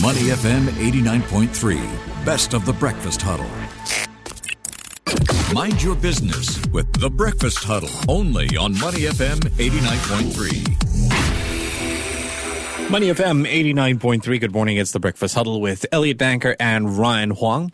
Money FM 89.3, best of the breakfast huddle. Mind your business with the breakfast huddle only on Money FM 89.3. Money FM 89.3. Good morning. It's the Breakfast Huddle with Elliott Danker and Ryan Huang.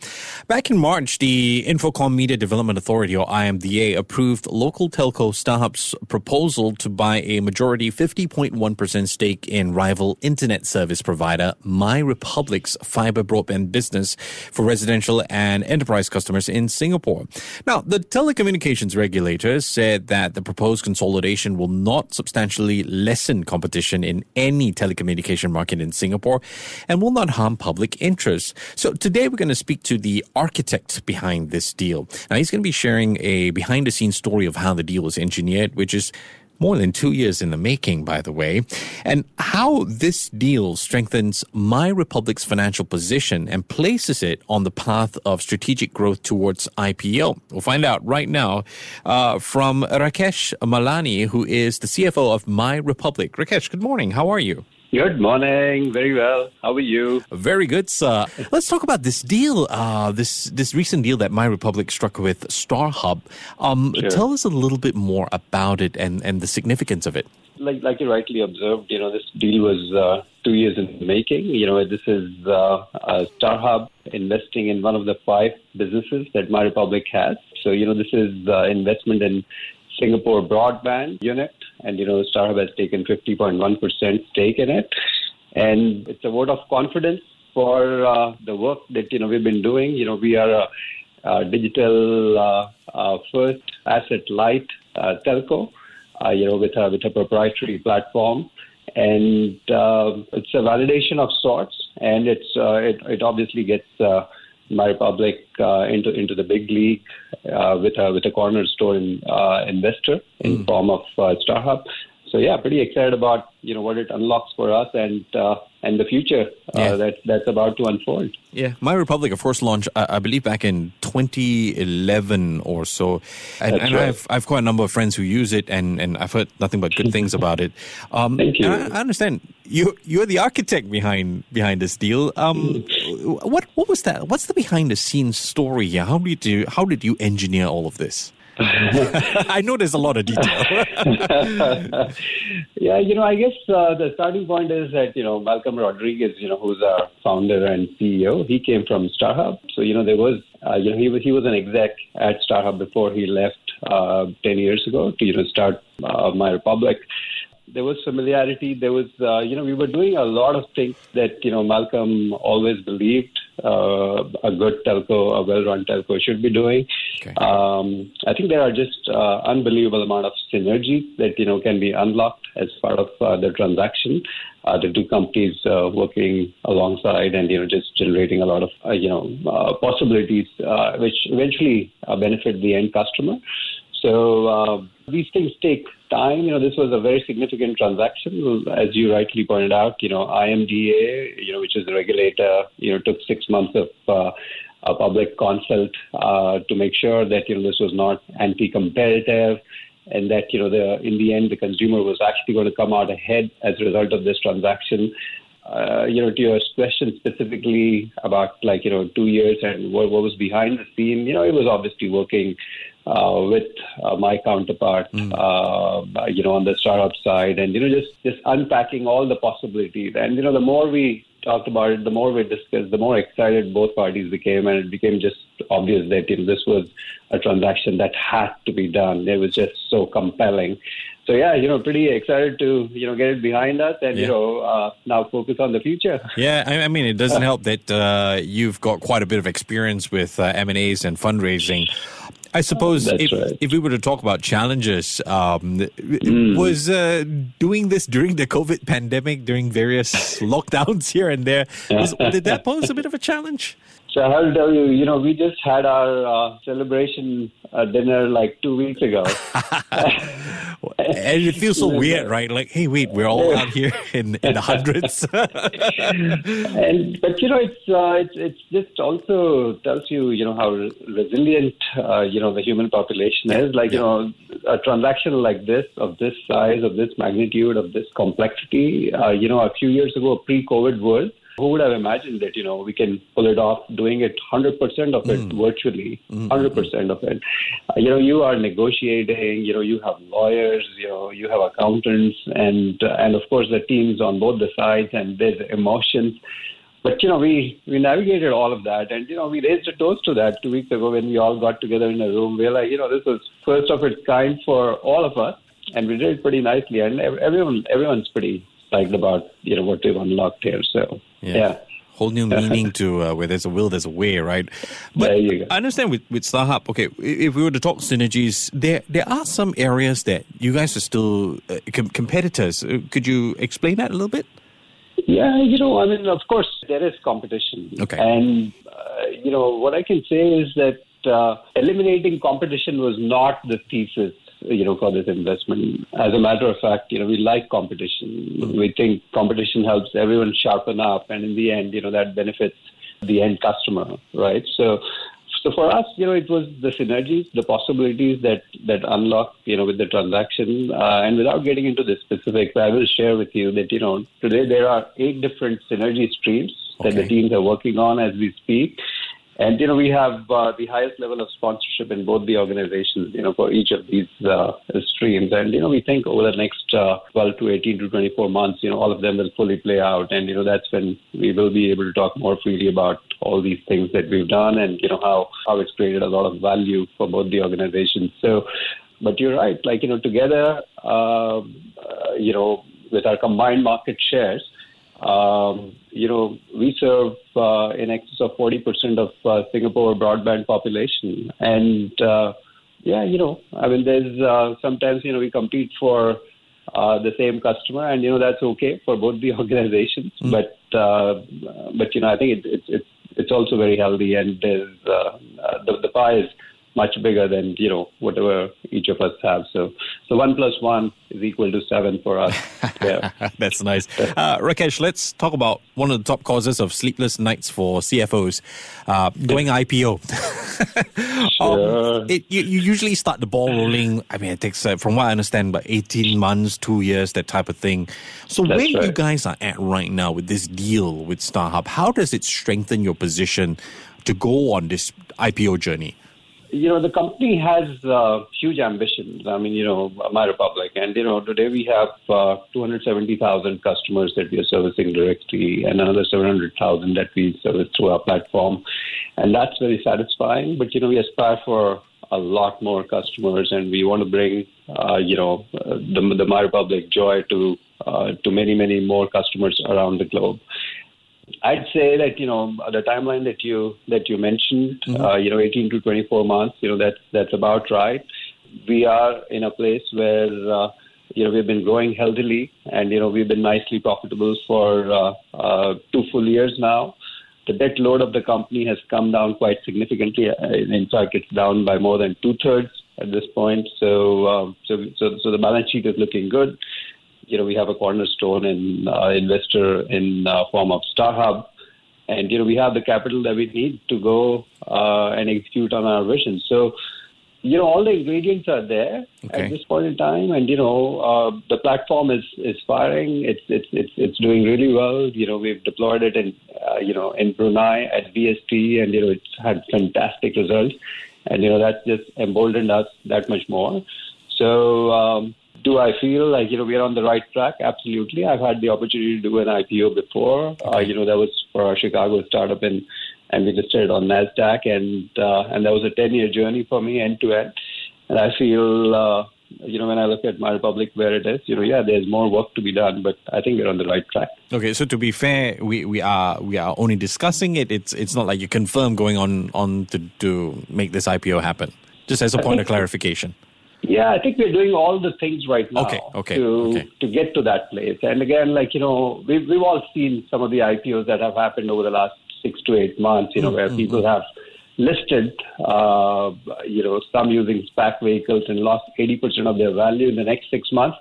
Back in March, the Infocomm Media Development Authority, or IMDA, approved local telco StarHub's proposal to buy a majority 50.1% stake in rival internet service provider MyRepublic's fiber broadband business for residential and enterprise customers in Singapore. Now, the telecommunications regulator said that the proposed consolidation will not substantially lessen competition in any telecommunications telecommunication market in Singapore and will not harm public interest. So today we're going to speak to the architect behind this deal. Now he's going to be sharing a behind the scenes story of how the deal was engineered, which is more than two years in the making, by the way, and how this deal strengthens My Republic's financial position and places it on the path of strategic growth towards IPO. We'll find out right now uh, from Rakesh Malani, who is the CFO of My Republic. Rakesh, good morning. How are you? Good morning. Very well. How are you? Very good, sir. Let's talk about this deal. Uh, this this recent deal that MyRepublic struck with StarHub. Um, sure. Tell us a little bit more about it and, and the significance of it. Like like you rightly observed, you know this deal was uh, two years in the making. You know this is uh, StarHub investing in one of the five businesses that MyRepublic has. So you know this is uh, investment in Singapore broadband unit, and you know StarHub has taken 50.1% stake in it, and it's a vote of confidence for uh, the work that you know we've been doing. You know we are a, a digital uh, uh, first asset light uh, telco, uh, you know with a with a proprietary platform. And it's a validation of sorts, and it's it, it obviously gets MyRepublic uh, into into the big league uh, with a with a cornerstone uh, investor in mm. form of uh, StarHub. So yeah, pretty excited about you know what it unlocks for us and uh, and the future uh, yeah. that that's about to unfold. Yeah, my Republic, of course, launched I, I believe back in 2011 or so, and, and right. I've I've quite a number of friends who use it, and, and I've heard nothing but good things about it. Um, Thank you. I, I, understand you you're the architect behind behind this deal. Um, what what was that? What's the behind the scenes story here? How did you how did you engineer all of this? I know there's a lot of detail. yeah, you know, I guess uh, the starting point is that, you know, Malcolm Rodriguez, you know, who's our founder and CEO, he came from StarHub. So, you know, there was, uh, you know, he was, he was an exec at StarHub before he left uh, 10 years ago to, you know, start uh, MyRepublic there was familiarity. There was, uh, you know, we were doing a lot of things that, you know, Malcolm always believed uh, a good telco, a well-run telco should be doing. Okay. Um, I think there are just uh, unbelievable amount of synergy that, you know, can be unlocked as part of uh, the transaction. Uh, the two companies uh, working alongside and, you know, just generating a lot of, uh, you know, possibilities which eventually benefit the end customer. So uh, these things take time. You know, this was a very significant transaction, as you rightly pointed out. You know, IMDA, you know, which is the regulator, you know, took six months of uh, a public consult uh, to make sure that you know this was not anti-competitive, and that you know the in the end the consumer was actually going to come out ahead as a result of this transaction. Uh, you know, to your question specifically about like you know two years and what, what was behind the scene, you know, it was obviously working uh, with uh, my counterpart, mm. uh, you know, on the StarHub side, and you know, just just unpacking all the possibilities. And you know, the more we talked about it, the more we discussed, the more excited both parties became, and it became just obvious that you know, this was a transaction that had to be done. It was just so compelling. So yeah, you know, pretty excited to you know get it behind us and yeah. you know uh, now focus on the future. Yeah, I, mean, it doesn't help that uh, you've got quite a bit of experience with uh, M and A's and fundraising. I suppose if, right. if we were to talk about challenges, um, mm. was uh, doing this during the COVID pandemic, during various lockdowns here and there, was, did that pose a bit of a challenge? So I'll tell you, you know, we just had our uh, celebration uh, dinner like two weeks ago. and it feels so weird, right? Like, hey, wait, we're all out here in, in the hundreds. and but you know, it's uh, it's it's just also tells you, you know, how resilient uh, you know the human population is. Like, you know, a transaction like this, of this size, of this magnitude, of this complexity. Uh, you know, a few years ago, a pre-COVID world who would have imagined that, you know, we can pull it off doing it 100% of it mm. virtually, 100% mm-hmm. of it. Uh, you know, you are negotiating, you know, you have lawyers, you know, you have accountants and, uh, and of course the teams on both the sides and there's emotions. But you know, we we navigated all of that, and you know, we raised a toast to that two weeks ago when we all got together in a room. We like, you know, this was first of its kind for all of us, and we did it pretty nicely, and everyone everyone's pretty psyched about you know what we've unlocked here. So yeah. yeah. Whole new meaning to uh, where there's a will, there's a way, right? But I understand with, with StarHub, okay, if we were to talk synergies, there there are some areas that you guys are still uh, com- competitors. Uh, could you explain that a little bit? Yeah, you know, I mean, of course, there is competition. Okay. And, uh, you know, what I can say is that uh, eliminating competition was not the thesis you know, for this investment. As a matter of fact, you know, we like competition. Mm-hmm. We think competition helps everyone sharpen up, and in the end, you know, that benefits the end customer, right? So, so for us, you know, it was the synergies, the possibilities that that unlock, you know, with the transaction. Uh, and without getting into the specifics, I will share with you that you know today there are eight different synergy streams okay. that the teams are working on as we speak. And, you know, we have uh, the highest level of sponsorship in both the organizations, you know, for each of these uh, streams. And, you know, we think over the next uh, 12 to 18 to 24 months, you know, all of them will fully play out. And, you know, that's when we will be able to talk more freely about all these things that we've done and, you know, how, how it's created a lot of value for both the organizations. So, but you're right, like, you know, together, um, uh, you know, with our combined market shares, um, you know, we serve uh, in excess of 40% of uh, Singapore broadband population. And, uh, yeah, you know, I mean, there's uh, sometimes, you know, we compete for uh, the same customer, and, you know, that's okay for both the organizations. Mm. But, uh, but you know, I think it, it, it's, it's also very healthy, and there's, the, the pie is much bigger than you know whatever each of us have. So so one plus one is equal to seven for us. Yeah, that's nice. Uh, Rakesh, let's talk about one of the top causes of sleepless nights for CFOs: uh, going IPO. Um, sure. Um, it, you, you, usually start the ball rolling. I mean, it takes, uh, from what I understand, about eighteen months, two years, that type of thing. So that's where right. you guys are at right now with this deal with StarHub, how does it strengthen your position to go on this IPO journey? You know, the company has uh, huge ambitions. I mean, you know, My Republic, and you know, today we have uh, 270,000 customers that we are servicing directly, and another 700,000 that we service through our platform, and that's very satisfying. But you know, we aspire for a lot more customers, and we want to bring, uh, you know, the, the My Republic joy to uh, to many, many more customers around the globe. I'd say that you know the timeline that you that you mentioned, mm-hmm. uh, you know, 18 to 24 months. You know, that's that's about right. We are in a place where uh, you know we've been growing healthily, and you know we've been nicely profitable for uh, uh, two full years now. The debt load of the company has come down quite significantly. Uh, in fact, it's down by more than two thirds at this point. So, um, so, so, so the balance sheet is looking good you know, we have a cornerstone in uh, investor in uh, form of StarHub, and you know, we have the capital that we need to go uh, and execute on our vision. So, you know, all the ingredients are there okay. at this point in time, and you know, uh, the platform is is firing. It's it's it's it's doing really well. You know, we've deployed it in uh, you know in Brunei at BST, and you know, it's had fantastic results, and you know, that's just emboldened us that much more. So. Um, do I feel like you know we are on the right track? Absolutely. I've had the opportunity to do an IPO before. Uh, you know that was for our Chicago startup, and and we listed on Nasdaq, and uh, and that was a ten year journey for me end to end. And I feel. Uh, you know, when I look at my republic where it is, you know, yeah, there's more work to be done, but I think we're on the right track. Okay, so to be fair, we, we are we are only discussing it. It's it's not like you confirm going on on to to make this IPO happen. Just as a point of clarification. Yeah, I think we're doing all the things right now okay, okay, to okay. to get to that place. And again, like you know, we've we've all seen some of the IPOs that have happened over the last six to eight months. You know, mm-hmm. where people have listed, uh, you know, some using SPAC vehicles and lost eighty percent of their value in the next six months.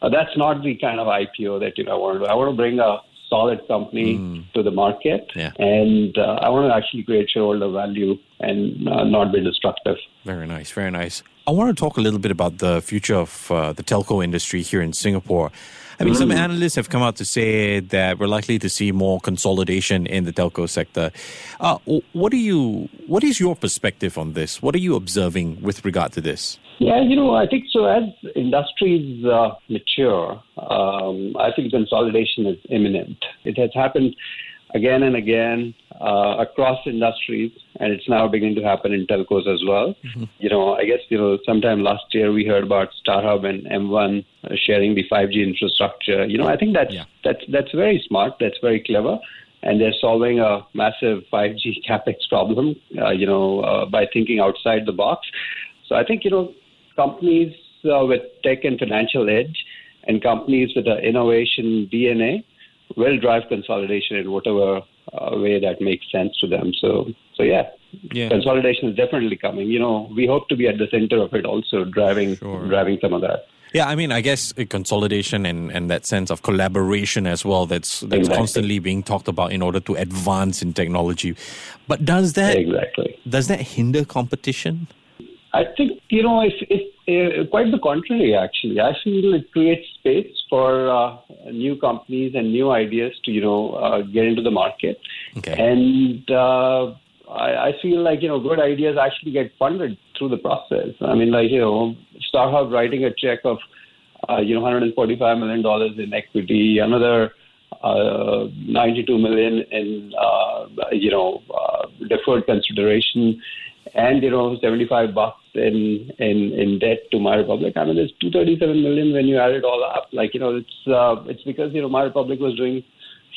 Uh, that's not the kind of IPO that you know I want to. Do. I want to bring a solid company mm. to the market, yeah. and uh, I want to actually create shareholder value and uh, not be destructive. Very nice, very nice. I want to talk a little bit about the future of uh, the telco industry here in Singapore. I mean, some analysts have come out to say that we're likely to see more consolidation in the telco sector. Uh, what do you? What is your perspective on this? What are you observing with regard to this? Yeah, you know, I think so. As industries uh, mature, um, I think consolidation is imminent. It has happened again and again uh, across industries, and it's now beginning to happen in telcos as well. Mm-hmm. You know, I guess you know, sometime last year we heard about StarHub and M1 uh, sharing the 5G infrastructure. You know, I think that's yeah. that's that's very smart. That's very clever. And they're solving a massive 5G capex problem, uh, you know, uh, by thinking outside the box. So I think you know companies uh, with tech and financial edge and companies with an innovation DNA will drive consolidation in whatever uh, way that makes sense to them. So, so yeah, yeah, consolidation is definitely coming. You know, we hope to be at the center of it, also driving sure. driving some of that. Yeah, I mean, I guess consolidation and, and that sense of collaboration as well that's that's exactly. constantly being talked about in order to advance in technology. But does that exactly does that hinder competition? I think you know if, if uh, quite the contrary. Actually, I feel it creates space for uh, new companies and new ideas to you know uh, get into the market, okay. and uh, I, I feel like you know good ideas actually get funded through the process. I mean, like you know, StarHub writing a check of uh, you know 145 million dollars in equity, another uh, 92 million in uh, you know uh, deferred consideration and you know 75 bucks in in in debt to my republic. I mean it's 237 million when you add it all up. Like you know it's uh, it's because you know my republic was doing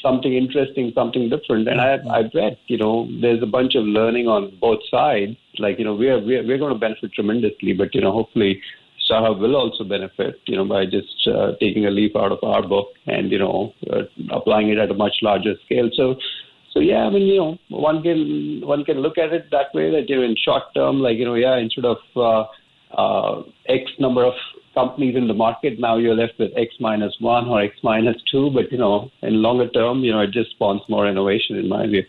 something interesting something different. And i i've read you know there's a bunch of learning on both sides. Like you know we're we're, we're going to benefit tremendously but you know hopefully StarHub will also benefit, you know, by just uh, taking a leaf out of our book and you know uh, applying it at a much larger scale. So, so yeah, I mean, you know, one can one can look at it that way that you know, in short term, like you know, yeah, instead of uh, uh, X number of companies in the market, now you're left with X minus one or X minus two. But you know, in longer term, you know, it just spawns more innovation, in my view.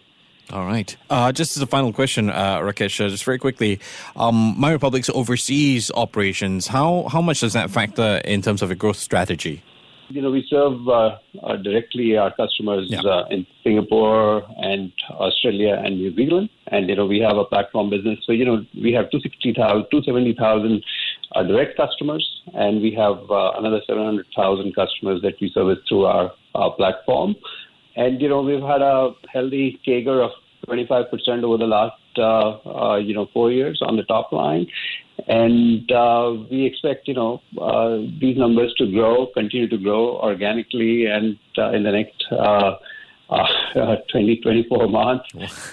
All right. Uh, just as a final question, uh, Rakesh, uh, just very quickly, um, My Republic's overseas operations, how, how much does that factor in terms of a growth strategy? You know, we serve uh, uh, directly our customers yeah. uh, in Singapore and Australia and New Zealand. And, you know, we have a platform business. So, you know, we have 260,000, 270,000 uh, direct customers, and we have uh, another 700,000 customers that we service through our, our platform. And, you know, we've had a healthy CAGR of 25% over the last, you know, four years on the top line. And uh, we expect, you know, uh, these numbers to grow, continue to grow organically, and uh, in the next uh, uh, 20, 24 months,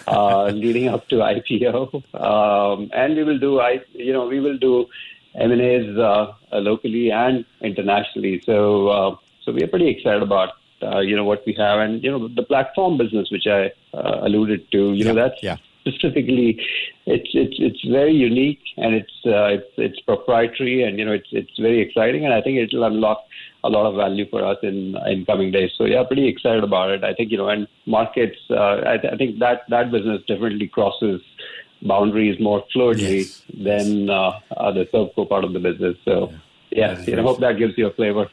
uh, leading up to IPO. Um, and we will do, I, you know, we will do M&As uh, locally and internationally. So, uh, so we are pretty excited about uh, you know what we have, and you know the platform business which I uh, alluded to. You yeah, know that's yeah. Specifically it's it's it's very unique and it's uh, it's it's proprietary and you know it's it's very exciting and I think it'll unlock a lot of value for us in in coming days. So yeah, pretty excited about it. I think you know and markets. Uh, I, th- I think that that business definitely crosses boundaries more fluidly yes. than uh, uh, the Servco part of the business. So yeah, yeah you know, hope that gives you a flavor.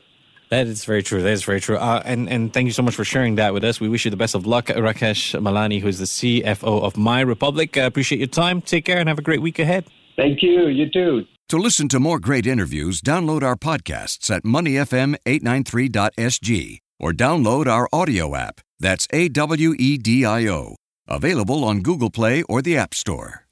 That is very true. That is very true. Uh, and, and thank you so much for sharing that with us. We wish you the best of luck, Rakesh Malani, who is the CFO of My Republic. I appreciate your time. Take care and have a great week ahead. Thank you. You too. To listen to more great interviews, download our podcasts at moneyfm893.sg or download our audio app. That's A W E D I O. Available on Google Play or the App Store.